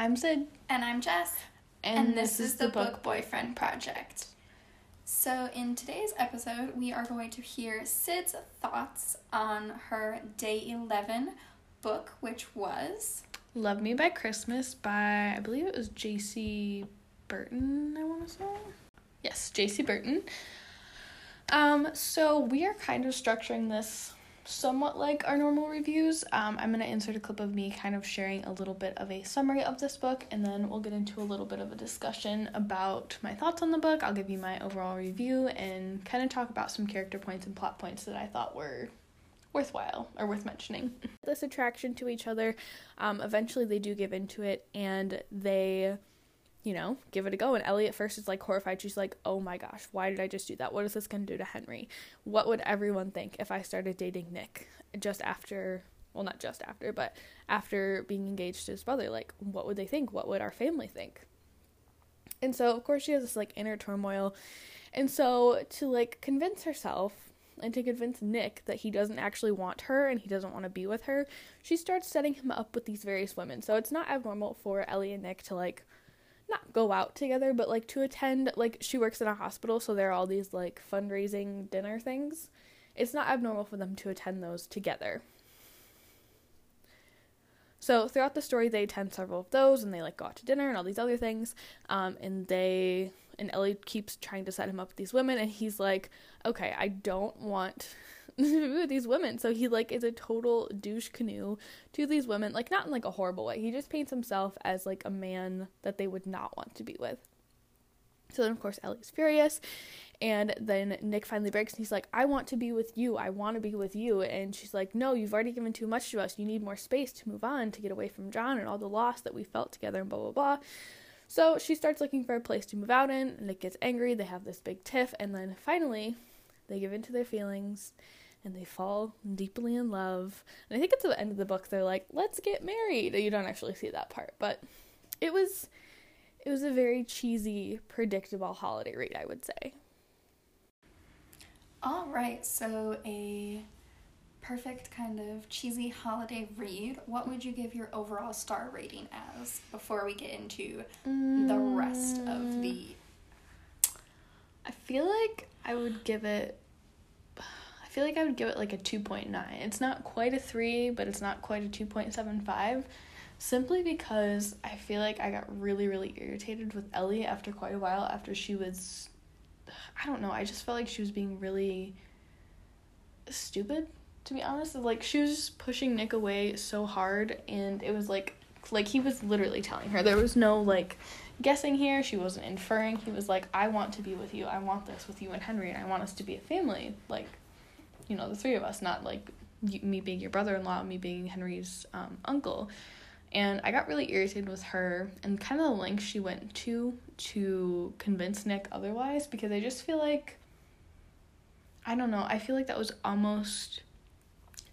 I'm Syd. And I'm Jess. And, this, is the Book Boyfriend Project. So, in today's episode, we are going to hear Syd's thoughts on her day 11 book, which was Love Me by Christmas by, I believe it was Jaci Burton, I want to say. Yes, Jaci Burton. Um, so we are kind of structuring this somewhat like our normal reviews. Um, I'm going to insert a clip of me kind of sharing a little bit of a summary of this book, and then we'll get into a little bit of a discussion about my thoughts on the book. I'll give you my overall review and kind of talk about some character points and plot points that I thought were worthwhile or worth mentioning. This attraction to each other, um, eventually they do give into it, and they you know, give it a go. And Ellie at first is like horrified. She's like, oh my gosh, why did I just do that? What is this going to do to Henry? What would everyone think if I started dating Nick just after, well, not just after, but after being engaged to his brother? Like, what would they think? What would our family think? And so, of course, she has this like inner turmoil. And so, to like convince herself and to convince Nick that he doesn't actually want her and he doesn't want to be with her, she starts setting him up with these various women. So, it's not abnormal for Ellie and Nick to like not go out together, but like to attend like she works in a hospital, so there are all these like fundraising dinner things. It's not abnormal for them to attend those together. So throughout the story, they attend several of those, and they like go out to dinner and all these other things. Um, and they and Ellie keeps trying to set him up with these women, and he's like, "Okay, I don't want these women. So he like is a total douche canoe to these women, like not in like a horrible way. He just paints himself as like a man that they would not want to be with. So then of course Ellie's furious and then Nick finally breaks and he's like, I want to be with you. I want to be with you. And she's like, No, you've already given too much to us. You need more space to move on, to get away from John and all the loss that we felt together and blah blah blah. So she starts looking for a place to move out in. And Nick gets angry. They have this big tiff. And then finally, they give in to their feelings and they fall deeply in love. And I think at the end of the book they're like, "Let's get married." You don't actually see that part, but it was it was a very cheesy, predictable holiday read, I would say. All right, so a perfect kind of cheesy holiday read. What would you give your overall star rating as before we get into mm. the rest of the I feel like I would give it feel like I would give it like a 2.9. It's not quite a 3, but it's not quite a 2.75 simply because I feel like I got really really irritated with Ellie after quite a while after she was I don't know, I just felt like she was being really stupid to be honest. Like she was just pushing Nick away so hard and it was like like he was literally telling her. There was no like guessing here. She wasn't inferring. He was like, "I want to be with you. I want this with you and Henry, and I want us to be a family." Like you know the three of us, not like me being your brother-in-law, me being Henry's um, uncle. And I got really irritated with her and kind of the length she went to to convince Nick otherwise because I just feel like I don't know, I feel like that was almost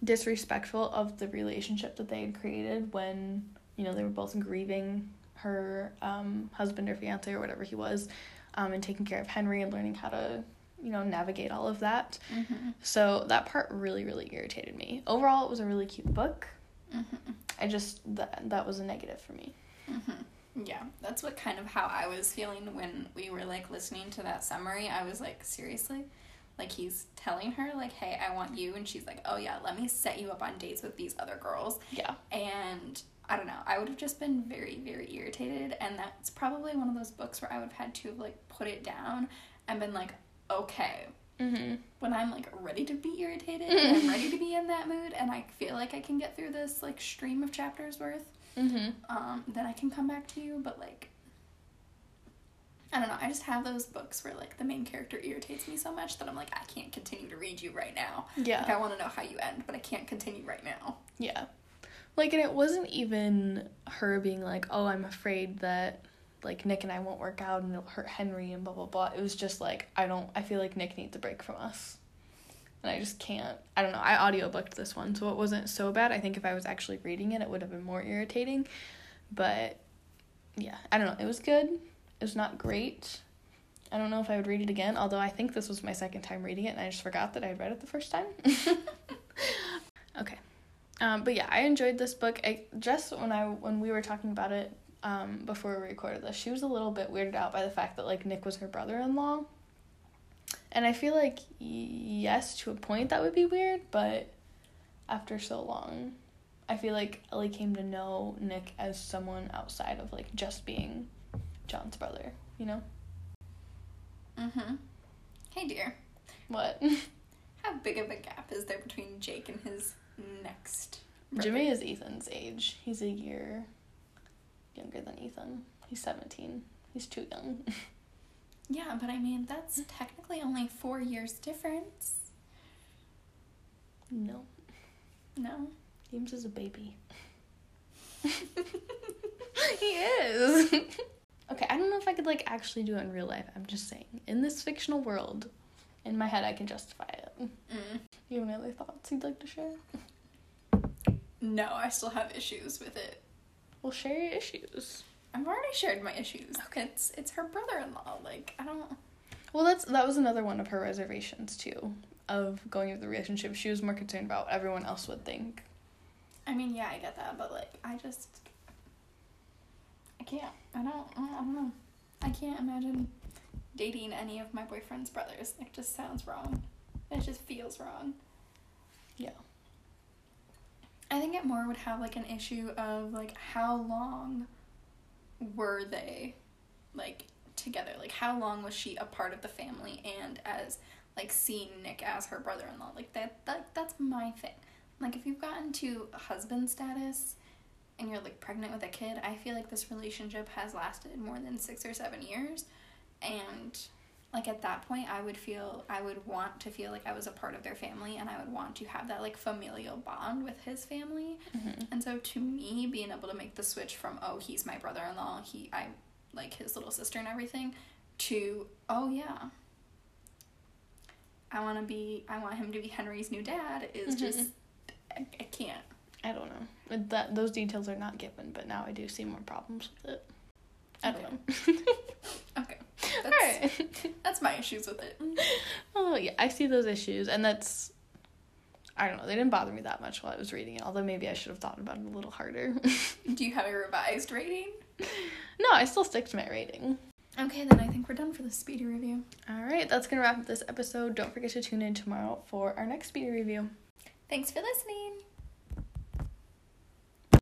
disrespectful of the relationship that they had created when, you know, they were both grieving her um, husband or fiance or whatever he was um, and taking care of Henry and learning how to you know, navigate all of that. Mm-hmm. So that part really, really irritated me. Overall, it was a really cute book. Mm-hmm. I just that that was a negative for me. Mm-hmm. Yeah, that's what kind of how I was feeling when we were like listening to that summary. I was like, seriously, like he's telling her like, hey, I want you, and she's like, oh yeah, let me set you up on dates with these other girls. Yeah, and I don't know. I would have just been very, very irritated, and that's probably one of those books where I would have had to like put it down and been like, okay. Mm-hmm. When I'm like ready to be irritated, and I'm ready to be in that mood, and I feel like I can get through this like stream of chapters worth, mm-hmm. um, then I can come back to you. But like, I don't know. I just have those books where like the main character irritates me so much that I'm like, I can't continue to read you right now. Yeah. Like I want to know how you end, but I can't continue right now. Yeah. Like, and it wasn't even her being like, oh, I'm afraid that like Nick and I won't work out and it'll hurt Henry and blah blah blah. It was just like I don't I feel like Nick needs a break from us. And I just can't I don't know. I audiobooked this one, so it wasn't so bad. I think if I was actually reading it it would have been more irritating. But yeah, I don't know. It was good. It was not great. I don't know if I would read it again, although I think this was my second time reading it and I just forgot that I had read it the first time. okay. Um, but yeah, I enjoyed this book. I just when I when we were talking about it um, before we recorded this. She was a little bit weirded out by the fact that like Nick was her brother-in-law. And I feel like yes, to a point that would be weird, but after so long, I feel like Ellie came to know Nick as someone outside of like just being John's brother, you know? Mhm. Hey dear. What? How big of a gap is there between Jake and his next? brother? Jimmy is Ethan's age. He's a year younger than Ethan. He's 17. He's too young. Yeah, but I mean that's technically only four years difference. no. No. James is a baby. he is. okay, I don't know if I could like actually do it in real life. I'm just saying. In this fictional world, in my head I can justify it. Mm. You have any other thoughts you'd like to share? No, I still have issues with it. Well, share your issues. I've already shared my issues. Okay. It's it's her brother-in-law. Like I don't. Well, that's that was another one of her reservations too, of going into the relationship. She was more concerned about what everyone else would think. I mean, yeah, I get that, but like I just. I can't. I don't. I don't know. I can't imagine dating any of my boyfriend's brothers. It just sounds wrong. It just feels wrong. Yeah. I think it more would have like an issue of like how long were they like together? Like how long was she a part of the family and as like seeing Nick as her brother-in-law? Like that that that's my thing. Like if you've gotten to husband status and you're like pregnant with a kid, I feel like this relationship has lasted more than 6 or 7 years and like at that point i would feel i would want to feel like i was a part of their family and i would want to have that like familial bond with his family Mm-hmm. and so to me being able to make the switch from oh he's my brother-in-law he i like his little sister and everything to oh yeah i want to be i want him to be henry's new dad is Mhm. just I, I can't I don't know. That those details are not given, but now I do see more problems with it. I don't know. okay All that's, right. that's my issues with it Oh yeah, I see those issues, and that's. I don't know. They didn't bother me that much while I was reading it. Although maybe I should have thought about it a little harder. do you have a revised rating no, I still stick to my rating. okay then i think we're done for the speedy review All right, that's gonna wrap up this episode. Don't forget to tune in tomorrow for our next speedy review. Thanks for listening.